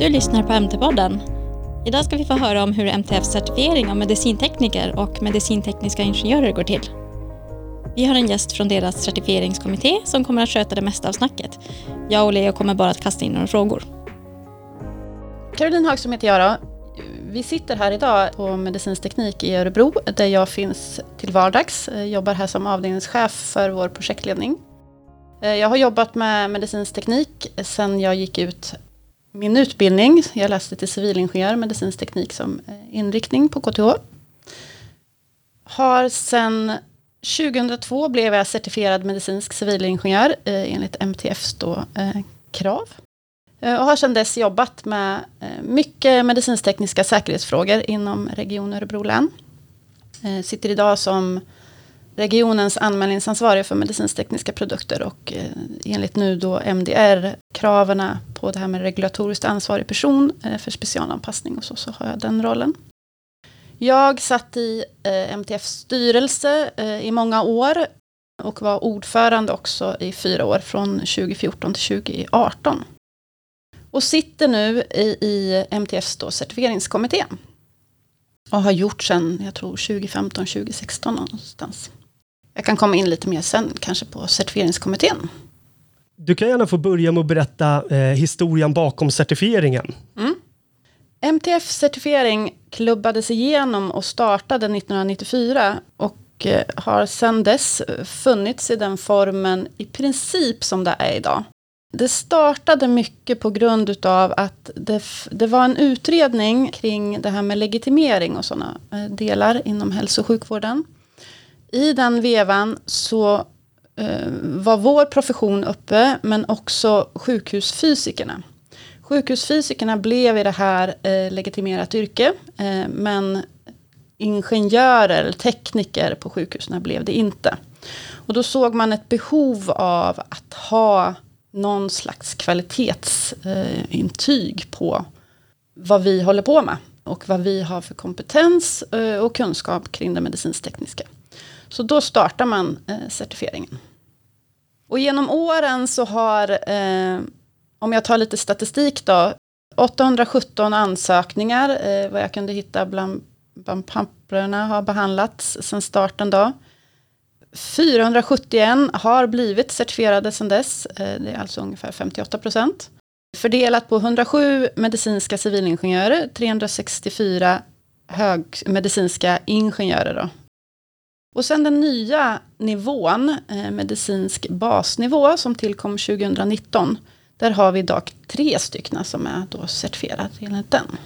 Du lyssnar på MT-podden. Idag ska vi få höra om hur MTFs certifiering av medicintekniker och medicintekniska ingenjörer går till. Vi har en gäst från deras certifieringskommitté som kommer att sköta det mesta av snacket. Jag och Leo kommer bara att kasta in några frågor. Caroline Hagström heter jag då. Vi sitter här idag på medicinsk teknik i Örebro där jag finns till vardags. Jag jobbar här som avdelningschef för vår projektledning. Eh, jag har jobbat med medicinsk teknik sedan jag gick ut min utbildning. Jag läste till civilingenjör medicinsk teknik som eh, inriktning på KTH. Har sedan 2002 blev jag certifierad medicinsk civilingenjör eh, enligt MTFs då, eh, krav. Och har sedan dess jobbat med mycket medicinstekniska säkerhetsfrågor inom Region Örebro län. Sitter idag som regionens anmälningsansvarig för medicintekniska produkter och eh, enligt nu då MDR-kraven på det här med regulatoriskt ansvarig person eh, för specialanpassning och så, så har jag den rollen. Jag satt i eh, MTFs styrelse i många år och var ordförande också i fyra år från 2014 till 2018. Och sitter nu i, i MTFs då certifieringskommitté. Och har gjort sedan, jag tror 2015, 2016 någonstans. Jag kan komma in lite mer sen, kanske på certifieringskommittén. Du kan gärna få börja med att berätta eh, historien bakom certifieringen. Mm. MTF-certifiering klubbades igenom och startade 1994 och eh, har sedan dess funnits i den formen i princip som det är idag. Det startade mycket på grund utav att det, det var en utredning kring det här med legitimering och sådana delar inom hälso och sjukvården. I den vevan så eh, var vår profession uppe men också sjukhusfysikerna. Sjukhusfysikerna blev i det här eh, legitimerat yrke eh, men ingenjörer eller tekniker på sjukhusen blev det inte. Och då såg man ett behov av att ha någon slags kvalitetsintyg eh, på vad vi håller på med. Och vad vi har för kompetens eh, och kunskap kring det medicinstekniska. Så då startar man eh, certifieringen. Och genom åren så har, eh, om jag tar lite statistik då, 817 ansökningar, eh, vad jag kunde hitta bland, bland papperna har behandlats sedan starten då. 471 har blivit certifierade sedan dess. Det är alltså ungefär 58 procent. Fördelat på 107 medicinska civilingenjörer, 364 högmedicinska ingenjörer. Då. Och sen den nya nivån, medicinsk basnivå, som tillkom 2019. Där har vi idag tre stycken som är då certifierade enligt den.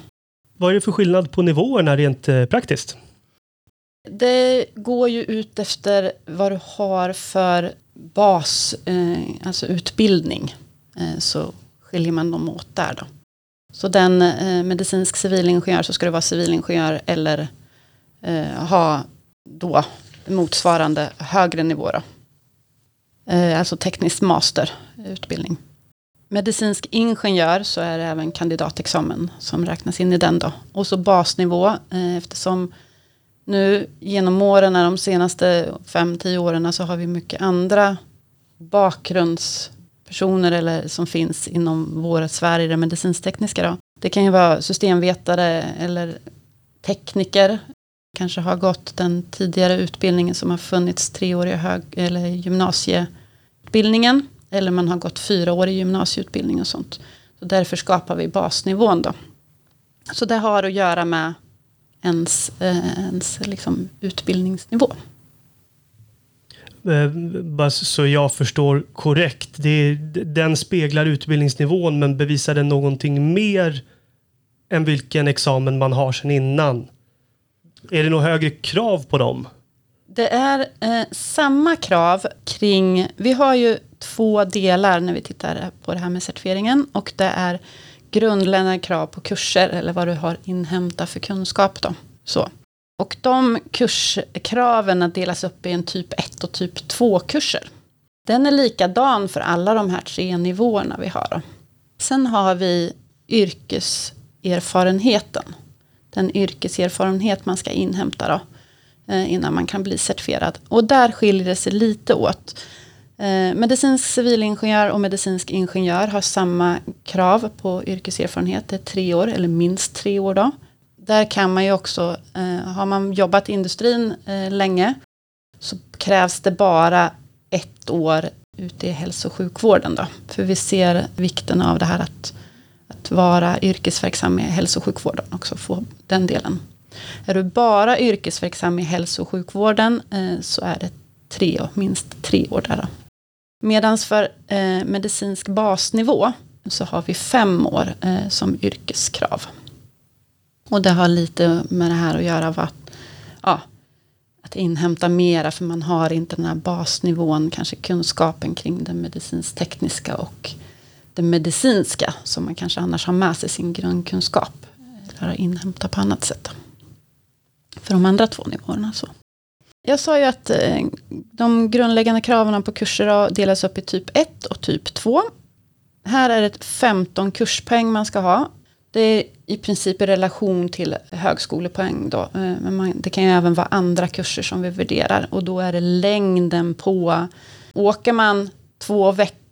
Vad är det för skillnad på nivåerna rent praktiskt? Det går ju ut efter vad du har för bas, eh, alltså utbildning. Eh, så skiljer man dem åt där då. Så den eh, medicinsk civilingenjör så ska det vara civilingenjör eller eh, ha då motsvarande högre nivå då. Eh, alltså teknisk masterutbildning. Medicinsk ingenjör så är det även kandidatexamen som räknas in i den då. Och så basnivå eh, eftersom nu genom åren, de senaste 5-10 åren, så har vi mycket andra bakgrundspersoner eller som finns inom våra Sverige, det medicinstekniska. Då. Det kan ju vara systemvetare eller tekniker. Kanske har gått den tidigare utbildningen som har funnits treåriga hög eller gymnasieutbildningen. Eller man har gått fyraårig gymnasieutbildning och sånt. Så därför skapar vi basnivån då. Så det har att göra med ens, eh, ens liksom utbildningsnivå. Eh, bara så jag förstår korrekt. Det är, den speglar utbildningsnivån men bevisar den någonting mer än vilken examen man har sedan innan? Är det något högre krav på dem? Det är eh, samma krav kring, vi har ju två delar när vi tittar på det här med certifieringen och det är grundläggande krav på kurser eller vad du har inhämtat för kunskap. Då. Så. Och de kurskraven delas upp i en typ 1 och typ 2 kurser. Den är likadan för alla de här tre nivåerna vi har. Då. Sen har vi yrkeserfarenheten. Den yrkeserfarenhet man ska inhämta då, eh, innan man kan bli certifierad. Och där skiljer det sig lite åt. Eh, medicinsk civilingenjör och medicinsk ingenjör har samma krav på yrkeserfarenhet. Det är tre år, eller minst tre år då. Där kan man ju också, eh, har man jobbat i industrin länge, så krävs det bara ett år ute i hälso och sjukvården. Då. För vi ser vikten av det här att, att vara yrkesverksam i hälso och sjukvården också, få den delen. Är du bara yrkesverksam i hälso och sjukvården eh, så är det tre, minst tre år där. Medan för eh, medicinsk basnivå så har vi fem år eh, som yrkeskrav. Och det har lite med det här att göra av att, ja, att inhämta mera för man har inte den här basnivån, kanske kunskapen kring det medicinskt-tekniska och det medicinska som man kanske annars har med sig sin grundkunskap. Eller inhämta på annat sätt. För de andra två nivåerna. Så. Jag sa ju att eh, de grundläggande kraven på kurser delas upp i typ 1 och typ 2. Här är det 15 kurspoäng man ska ha. Det är i princip i relation till högskolepoäng då. Eh, men man, det kan ju även vara andra kurser som vi värderar. Och då är det längden på, åker man två veckor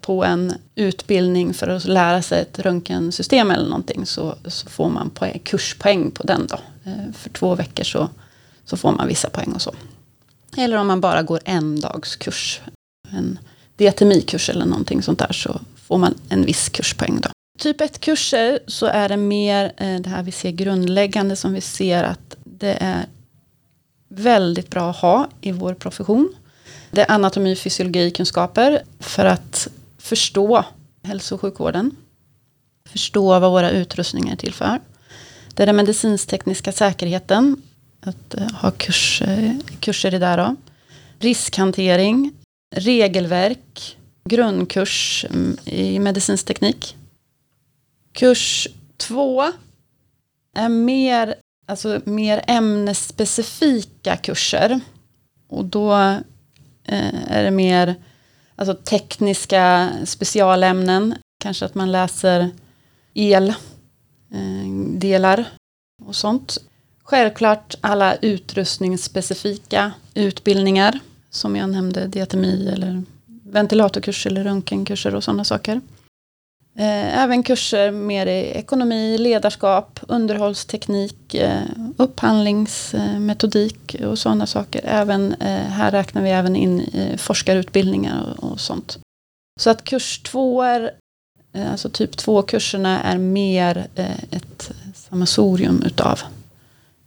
på en utbildning för att lära sig ett röntgensystem eller någonting så, så får man poäng, kurspoäng på den då. Eh, för två veckor så, så får man vissa poäng och så. Eller om man bara går en dags kurs, en diatemikurs eller någonting sånt där så får man en viss kurspoäng då. Typ 1-kurser så är det mer eh, det här vi ser grundläggande som vi ser att det är väldigt bra att ha i vår profession. Det är anatomi och fysiologikunskaper för att förstå hälso och sjukvården. Förstå vad våra utrustningar är till för. Det är den medicintekniska säkerheten. Att eh, ha kurs, eh, kurser i det. Då. Riskhantering, regelverk, grundkurs mm, i medicinsk teknik. Kurs två är mer, alltså mer ämnesspecifika kurser. Och då Eh, är det mer alltså tekniska specialämnen. Kanske att man läser eldelar eh, och sånt. Självklart alla utrustningsspecifika utbildningar. Som jag nämnde, diatemi eller ventilatorkurser eller röntgenkurser och sådana saker. Eh, även kurser mer i ekonomi, ledarskap, underhållsteknik, eh, upphandlingsmetodik och sådana saker. Även, eh, här räknar vi även in forskarutbildningar och sånt. Så att kurs två är, alltså typ två kurserna är mer ett sammansorium utav,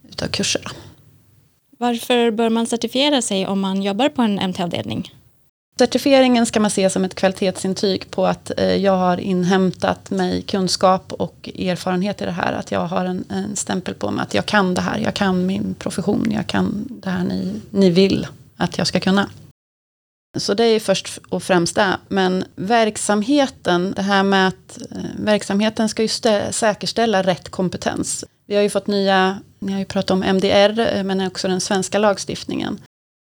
utav kurser. Varför bör man certifiera sig om man jobbar på en MT-avdelning? Certifieringen ska man se som ett kvalitetsintyg på att eh, jag har inhämtat mig kunskap och erfarenhet i det här. Att jag har en, en, stämpel på mig att jag kan det här, jag kan min profession, jag kan det här ni, ni vill att jag ska kunna. Så det är först och främst det. Men verksamheten, det här med att eh, verksamheten ska ju säkerställa rätt kompetens. Vi har ju fått nya, ni har ju pratat om MDR, eh, men också den svenska lagstiftningen.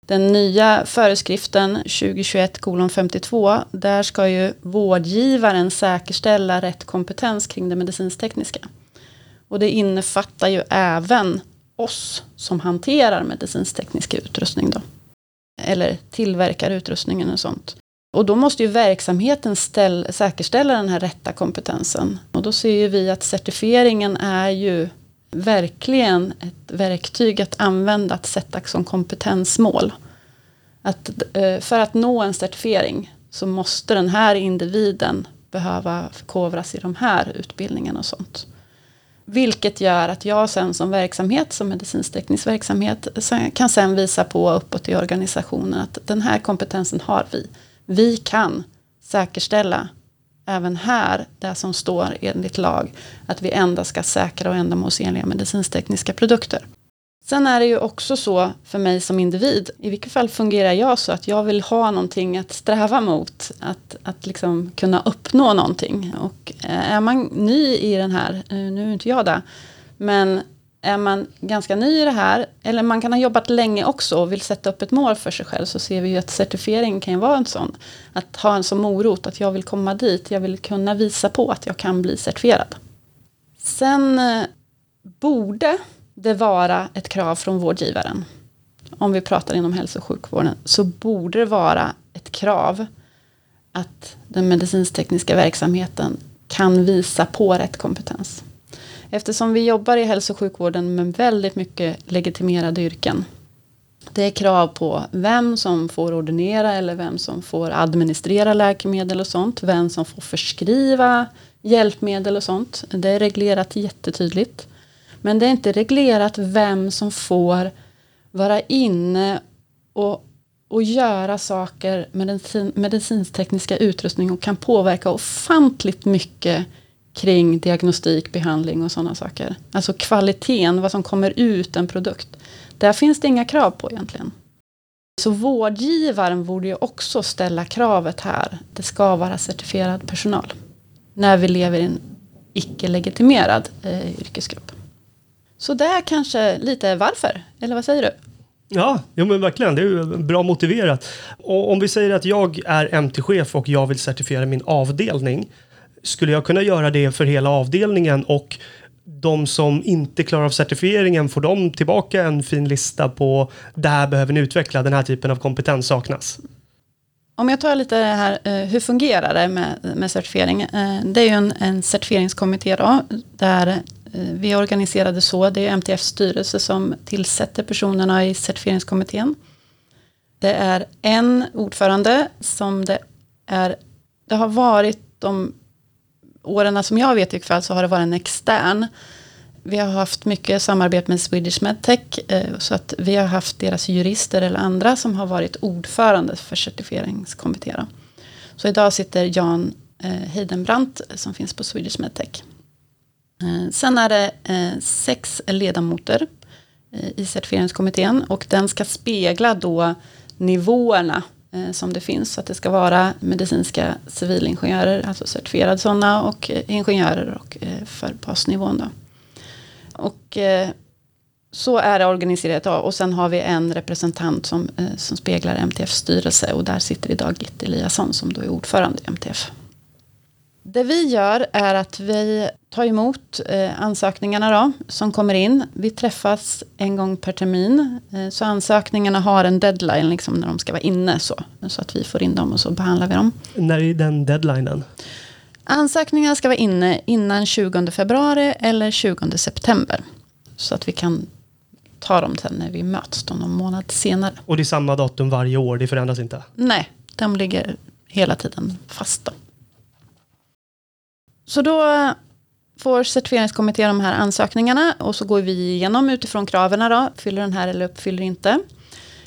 Den nya föreskriften 2021 52, där ska ju vårdgivaren säkerställa rätt kompetens kring det medicinstekniska. Och det innefattar ju även oss som hanterar medicinsteknisk utrustning då. Eller tillverkar utrustningen och sånt. Och då måste ju verksamheten ställ, säkerställa den här rätta kompetensen. Och då ser ju vi att certifieringen är ju verkligen ett verktyg att använda, att sätta som kompetensmål. Att, eh, för att nå en certifiering så måste den här individen behöva förkovras i de här utbildningarna och sånt. Vilket gör att jag sen som verksamhet, som medicinsteknisk verksamhet, kan sen visa på uppåt i organisationen att den här kompetensen har vi. Vi kan säkerställa även här, det som står enligt lag, att vi endast ska säkra och ändamålsenliga medicinstekniska produkter. Sen är det ju också så för mig som individ, i vilket fall fungerar jag så att jag vill ha någonting att sträva mot, att, att liksom kunna uppnå någonting. Och eh, är man ny i den här, eh, nu är inte jag det, men är man ganska ny i det här, eller man kan ha jobbat länge också och vill sätta upp ett mål för sig själv, så ser vi ju att certifiering kan ju vara en sån. Att ha en som morot, att jag vill komma dit, jag vill kunna visa på att jag kan bli certifierad. Sen eh, borde det vara ett krav från vårdgivaren. Om vi pratar inom hälso och sjukvården så borde det vara ett krav att den medicintekniska verksamheten kan visa på rätt kompetens. Eftersom vi jobbar i hälso och sjukvården med väldigt mycket legitimerade yrken. Det är krav på vem som får ordinera eller vem som får administrera läkemedel och sånt. Vem som får förskriva hjälpmedel och sånt. Det är reglerat jättetydligt. Men det är inte reglerat vem som får vara inne och, och göra saker med den medicintekniska utrustning och kan påverka ofantligt mycket kring diagnostik, behandling och sådana saker. Alltså kvaliteten, vad som kommer ut en produkt. Där finns det inga krav på egentligen. Så vårdgivaren borde ju också ställa kravet här. Det ska vara certifierad personal. När vi lever i en icke-legitimerad eh, yrkesgrupp. Så det är kanske lite varför, eller vad säger du? Ja, jo men verkligen. Det är ju bra motiverat. Och om vi säger att jag är MT-chef och jag vill certifiera min avdelning. Skulle jag kunna göra det för hela avdelningen och de som inte klarar av certifieringen, får de tillbaka en fin lista på det här behöver ni utveckla, den här typen av kompetens saknas? Om jag tar lite det här, eh, hur fungerar det med, med certifiering? Eh, det är ju en, en certifieringskommitté då, där eh, vi är organiserade så, det är MTFs styrelse som tillsätter personerna i certifieringskommittén. Det är en ordförande som det är, det har varit de åren som jag vet i kväll så har det varit en extern. Vi har haft mycket samarbete med Swedish Medtech. Eh, så att vi har haft deras jurister eller andra som har varit ordförande för certifieringskommittéerna. Så idag sitter Jan eh, Heidenbrandt som finns på Swedish Medtech. Eh, sen är det sex ledamöter i certifieringskommittén och den ska spegla då nivåerna Eh, som det finns. Så att det ska vara medicinska civilingenjörer, alltså certifierade sådana och eh, ingenjörer och, eh, för basnivån. Då. Och så är det organiserat idag. Och sen har vi en representant som, som speglar MTFs styrelse och där sitter idag Gitt Eliasson som då är ordförande i MTF. Det vi gör är att vi tar emot eh, ansökningarna då, som kommer in. Vi träffas en gång per termin. Eh, så ansökningarna har en deadline liksom, när de ska vara inne. Så, så att vi får in dem och så behandlar vi dem. När är den deadlinen? Ansökningarna ska vara inne innan 20 februari eller 20 september. Så att vi kan ta dem sen när vi möts då någon månad senare. Och det är samma datum varje år, det förändras inte? Nej, de ligger hela tiden fast. Så då får certifieringskommittén de här ansökningarna och så går vi igenom utifrån kraven då, fyller den här eller uppfyller inte.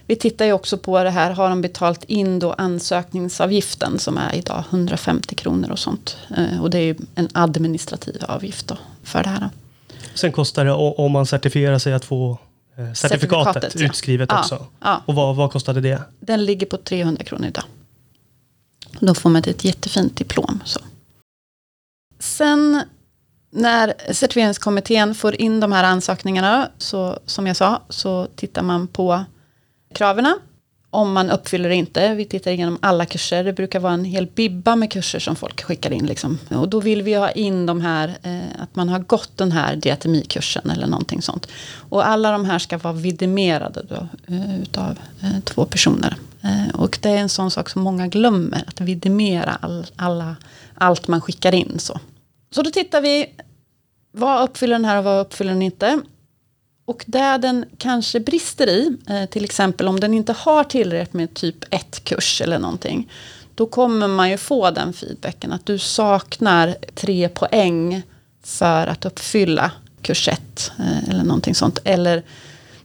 Vi tittar ju också på det här, har de betalt in då ansökningsavgiften som är idag 150 kronor och sånt. Eh, och det är ju en administrativ avgift då för det här. Då. Sen kostar det om man certifierar sig att få eh, certifikatet, certifikatet utskrivet ja. också. Ja. Och vad, vad kostade det? Den ligger på 300 kronor idag. Då får man ett jättefint diplom. Så. Sen när certifieringskommittén får in de här ansökningarna, så som jag sa, så tittar man på kraven. Om man uppfyller det inte. Vi tittar igenom alla kurser. Det brukar vara en hel bibba med kurser som folk skickar in. Liksom. Och då vill vi ha in de här, eh, att man har gått den här diatemikursen eller någonting sånt. Och alla de här ska vara vidimerade då, eh, utav eh, två personer. Eh, och det är en sån sak som många glömmer, att vidimera all, alla, allt man skickar in. Så. Så då tittar vi, vad uppfyller den här och vad uppfyller den inte? Och där den kanske brister i, eh, till exempel om den inte har tillräckligt med typ 1-kurs eller någonting. Då kommer man ju få den feedbacken att du saknar tre poäng för att uppfylla kurs 1 eh, eller någonting sånt. Eller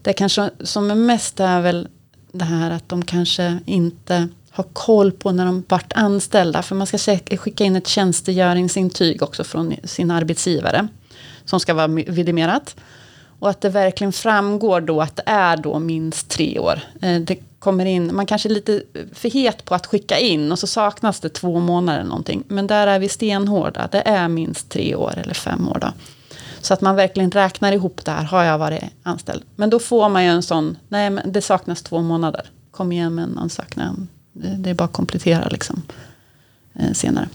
det kanske som är mest är väl det här att de kanske inte ha koll på när de vart anställda. För man ska skicka in ett tjänstgöringsintyg också från sin arbetsgivare. Som ska vara vidimerat. Och att det verkligen framgår då att det är då minst tre år. Eh, det kommer in, man kanske är lite för het på att skicka in och så saknas det två månader eller någonting. Men där är vi stenhårda, det är minst tre år eller fem år då. Så att man verkligen räknar ihop det här, har jag varit anställd? Men då får man ju en sån, nej men det saknas två månader. Kom igen med en ansökan det är bara att komplettera liksom, eh, senare.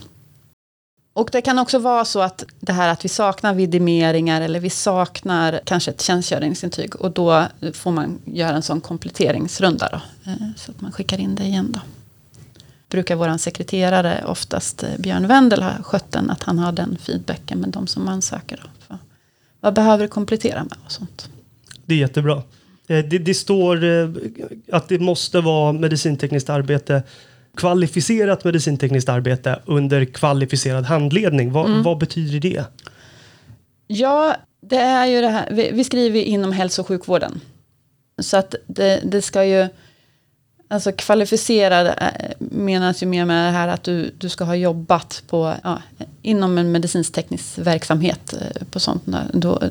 Och det kan också vara så att det här att vi saknar vidimeringar eller vi saknar kanske ett tjänstgöringsintyg. Och då får man göra en sån kompletteringsrunda då. Eh, så att man skickar in det igen då. brukar vår sekreterare, oftast eh, Björn Wendel, ha skött den. Att han har den feedbacken med de som ansöker. Då. För vad behöver du komplettera med och sånt. Det är jättebra. Eh, det, det står eh, att det måste vara medicintekniskt arbete kvalificerat medicintekniskt arbete under kvalificerad handledning. Vad, Mm. vad betyder det? Ja, det är ju det här. Vi, vi skriver inom hälso och sjukvården. Så att det, det ska ju... Alltså kvalificerad eh, menas ju mer med det här att du, du ska ha jobbat på, ja, inom en medicinsk-teknisk verksamhet. På sånt. Då,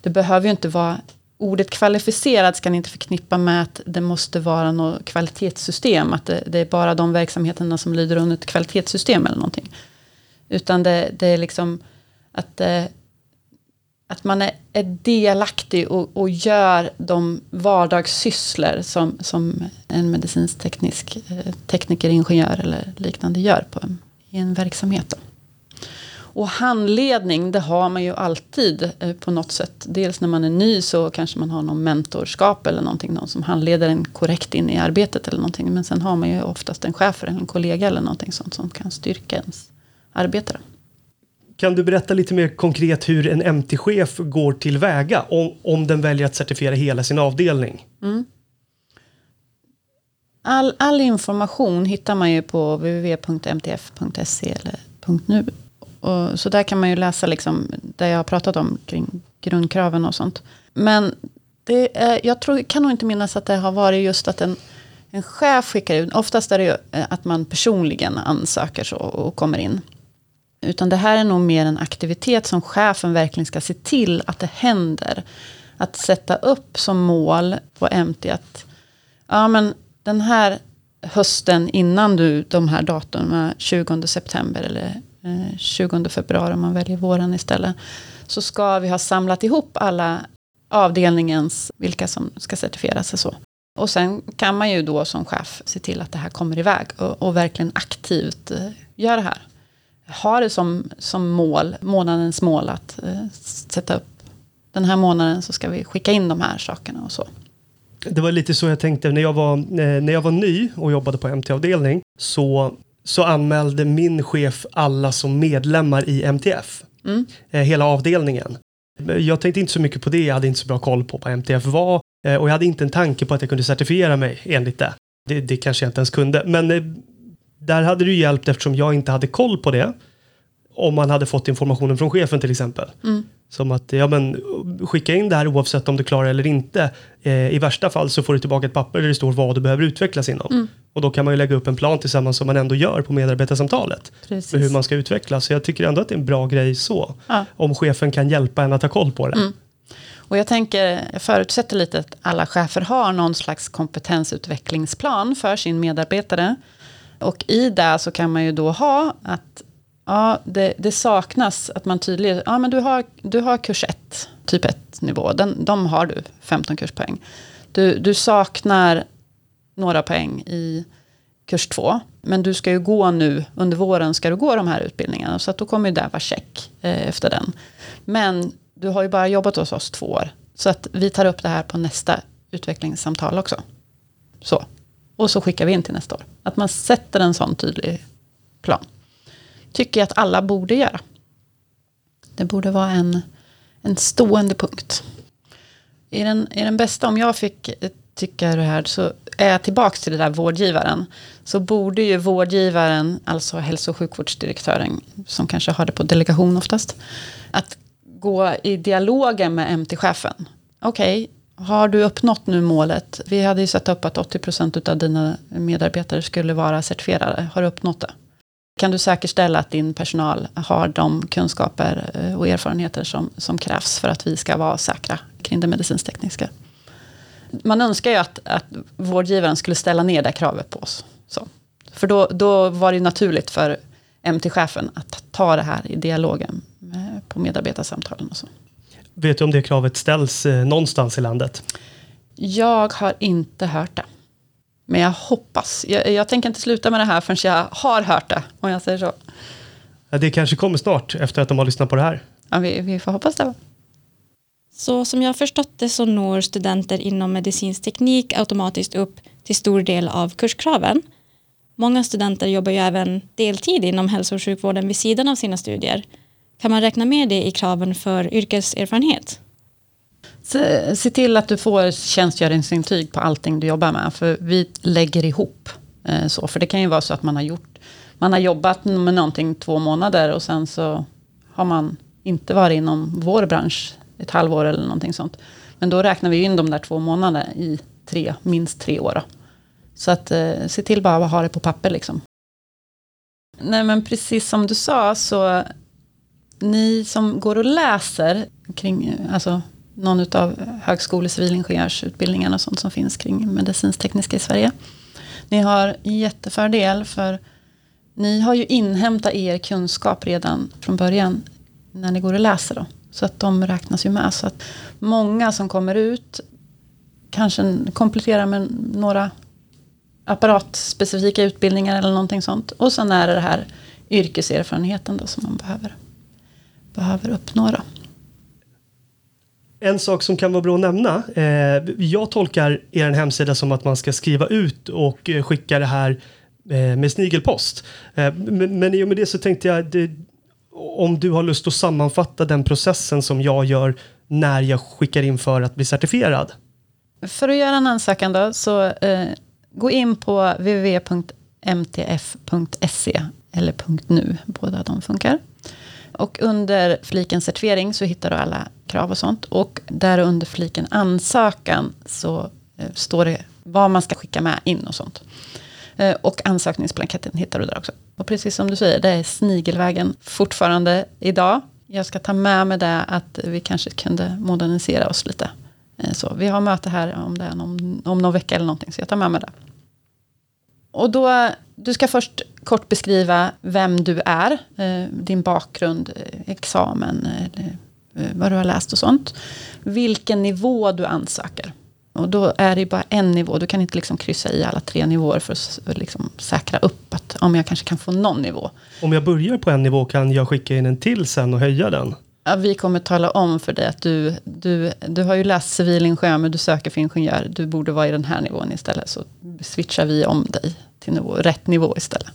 det behöver ju inte vara... Ordet kvalificerad ska ni inte förknippa med att det måste vara något kvalitetssystem. Att det, det är bara de verksamheterna som lyder under ett kvalitetssystem eller någonting. Utan det, det är liksom att, eh, att man är, är delaktig och, och gör de vardagssysslor som, som en medicinsk teknisk eh, tekniker, ingenjör eller liknande gör på en, i en verksamhet. Då. Och handledning, det har man ju alltid eh, på något sätt. Dels när man är ny så kanske man har någon mentorskap eller någonting. Någon som handleder en korrekt in i arbetet eller någonting. Men sen har man ju oftast en chef eller en kollega eller någonting sånt som kan styrka ens arbete. Kan du berätta lite mer konkret hur en MT-chef går tillväga om, om den väljer att certifiera hela sin avdelning? All, all information hittar man ju på www.mtf.se eller .nu. Och, så där kan man ju läsa liksom, det jag har pratat om kring grundkraven och sånt. Men det är, jag tror, kan nog inte minnas att det har varit just att en, en chef skickar ut. Oftast är det ju eh, att man personligen ansöker så och kommer in. Utan det här är nog mer en aktivitet som chefen verkligen ska se till att det händer. Att sätta upp som mål på MT att ja, men den här hösten innan du, de här datumen, 20 september eller eh, 20 februari om man väljer våren istället. Så ska vi ha samlat ihop alla avdelningens, vilka som ska certifieras och så. Och sen kan man ju då som chef se till att det här kommer iväg och, och verkligen aktivt eh, göra det här. Ha det som, som mål, månadens mål att eh, sätta upp den här månaden så ska vi skicka in de här sakerna och så. Det var lite så jag tänkte när jag var, eh, när jag var ny och jobbade på MT-avdelning så, så anmälde min chef alla som medlemmar i MTF. Mm. Eh, hela avdelningen. Jag tänkte inte så mycket på det, jag hade inte så bra koll på vad MTF var eh, och jag hade inte en tanke på att jag kunde certifiera mig enligt det. Det, det kanske jag inte ens kunde, men eh, där hade ju hjälpt eftersom jag inte hade koll på det. Om man hade fått informationen från chefen till exempel. Mm. Som att ja, men, skicka in det här oavsett om du klarar eller inte. Eh, I värsta fall så får du tillbaka ett papper där det står vad du behöver utvecklas inom. Mm. Och då kan man ju lägga upp en plan tillsammans som man ändå gör på medarbetarsamtalet. Precis. För hur man ska utvecklas. Så jag tycker ändå att det är en bra grej så. Ja. Om chefen kan hjälpa en att ha koll på det. Mm. Och jag tänker, jag förutsätter lite att alla chefer har någon slags kompetensutvecklingsplan för sin medarbetare. Och i det så kan man ju då ha att ja, det, det saknas att man tydligt, ja men du har, du har kurs 1, typ 1 nivå, den, de har du 15 kurspoäng. Du, du saknar några poäng i kurs 2. Men du ska ju gå nu, under våren ska du gå de här utbildningarna. Så att då kommer ju det vara check eh, efter den. Men du har ju bara jobbat hos oss två år. Så att vi tar upp det här på nästa utvecklingssamtal också. Så. Och så skickar vi in till nästa år. Att man sätter en sån tydlig plan. Tycker jag att alla borde göra. Det borde vara en, en stående punkt. I den, I den bästa, om jag fick tycka det här, så är jag tillbaka till det där vårdgivaren. Så borde ju vårdgivaren, alltså hälso och sjukvårdsdirektören, som kanske har det på delegation oftast, att gå i dialogen med MT-chefen. Okej, har du uppnått nu målet? Vi hade ju satt upp att 80% av dina medarbetare skulle vara certifierade. Har du uppnått det? Kan du säkerställa att din personal har de kunskaper eh, och erfarenheter som, som krävs för att vi ska vara säkra kring det medicinstekniska? Man önskar ju att, att vårdgivaren skulle ställa ner det kravet på oss. Så. För då, då var det naturligt för MT-chefen att ta det här i dialogen med, på medarbetarsamtalen och så. Vet du om det kravet ställs eh, någonstans i landet? Jag har inte hört det. Men jag hoppas. Jag, jag tänker inte sluta med det här förrän jag har hört det. Om jag säger så. Ja, det kanske kommer snart efter att de har lyssnat på det här. Ja, vi, vi får hoppas det. Så som jag har förstått det så når studenter inom medicinsk teknik automatiskt upp till stor del av kurskraven. Många studenter jobbar ju även deltid inom hälso och sjukvården vid sidan av sina studier. Kan man räkna med det i kraven för yrkeserfarenhet? Se, eh, se till att du får tjänstgöringsintyg på allting du jobbar med. För vi lägger ihop. Eh, så, för det kan ju vara så att man har, gjort, man har jobbat med någonting två månader och sen så har man inte varit inom vår bransch ett halvår eller någonting sånt. Men då räknar vi in de där två månaderna i tre, minst tre år. Då. Så att eh, se till bara att ha det på papper liksom. Nej men precis som du sa så ni som går och läser kring alltså, någon av högskole civilingenjörsutbildningarna och sånt som finns kring medicinstekniska i Sverige. Ni har jättefördel för ni har ju inhämtat er kunskap redan från början när ni går och läser. Då. Så att de räknas ju med. Så att många som kommer ut kanske kompletterar med några apparatspecifika utbildningar eller någonting sånt. Och sen är det det här yrkeserfarenheten då som man behöver, behöver uppnå. Då. En sak som kan vara bra att nämna. Eh, jag tolkar er hemsida som att man ska skriva ut och eh, skicka det här eh, med snigelpost. Eh, men, men i och med det så tänkte jag det, om du har lust att sammanfatta den processen som jag gör när jag skickar in för att bli certifierad. För att göra en ansökan då, så eh, gå in på www.mtf.se eller .nu, båda de funkar. Och under fliken certifiering så hittar du alla krav och sånt. Och där under fliken ansökan så eh, står det vad man ska skicka med in och sånt. Eh, och ansökningsblanketten hittar du där också. Och precis som du säger, det är snigelvägen fortfarande idag. Jag ska ta med mig det att vi kanske kunde modernisera oss lite. Eh, så vi har möte här om, det om, om någon vecka eller någonting, så jag tar med mig det. Och då, du ska först kort beskriva vem du är, din bakgrund, examen, vad du har läst och sånt. Vilken nivå du ansöker. Och då är det bara en nivå. Du kan inte liksom kryssa i alla tre nivåer för att liksom säkra upp att om jag kanske kan få någon nivå. Om jag börjar på en nivå kan jag skicka in en till sen och höja den? Ja, vi kommer tala om för dig att du, du, du har ju läst civilingenjör men du söker för ingenjör. Du borde vara i den här nivån istället. Så switchar vi om dig till nivå, rätt nivå istället.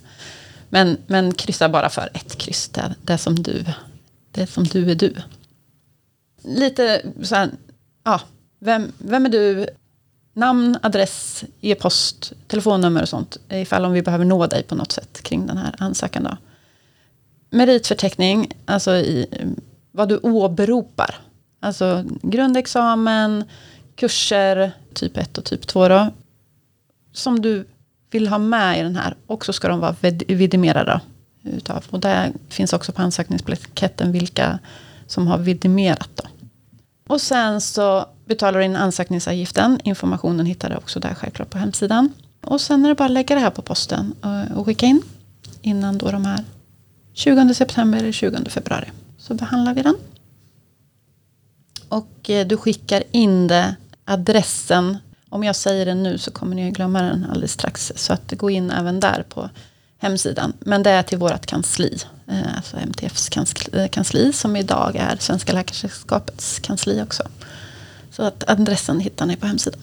Men, men kryssa bara för ett kryss. Det, det som du, det som du är du. Lite så här, ja, vem, vem är du? Namn, adress, e-post, telefonnummer och sånt. Ifall om vi behöver nå dig på något sätt kring den här ansökan. Då. Meritförteckning, alltså i, vad du åberopar. Alltså grundexamen, kurser, typ 1 och typ 2 då. Som du vill ha med i den här. Och så ska de vara vidimerade. Utav. Och det finns också på ansökningsblanketten vilka som har vidimerat. Då. Och sen så betalar du in ansökningsavgiften. Informationen hittar du också där självklart på hemsidan. Och sen är det bara att lägga det här på posten och, skicka in. Innan då de här 20 september eller 20 februari. Så behandlar vi den. Och eh, du skickar in det, adressen. Om jag säger den nu så kommer ni att glömma den alldeles strax. Så att gå in även där på hemsidan. Men det är till vårt kansli. Eh, alltså MTFs eh, kansli som idag är Svenska Läkaresällskapets kansli också. Så att adressen hittar ni på hemsidan.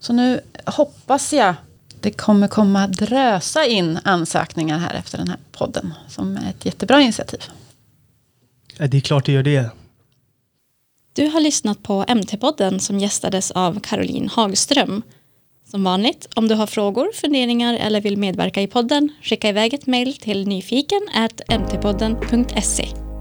Så nu hoppas jag det kommer komma drösa in ansökningar här efter den här podden. Som är ett jättebra initiativ. Ja, det är klart det gör det. Du har lyssnat på MT-podden som gästades av Caroline Hagström. Som vanligt, om du har frågor, funderingar eller vill medverka i podden, skicka iväg ett mejl till nyfiken.mtpodden.se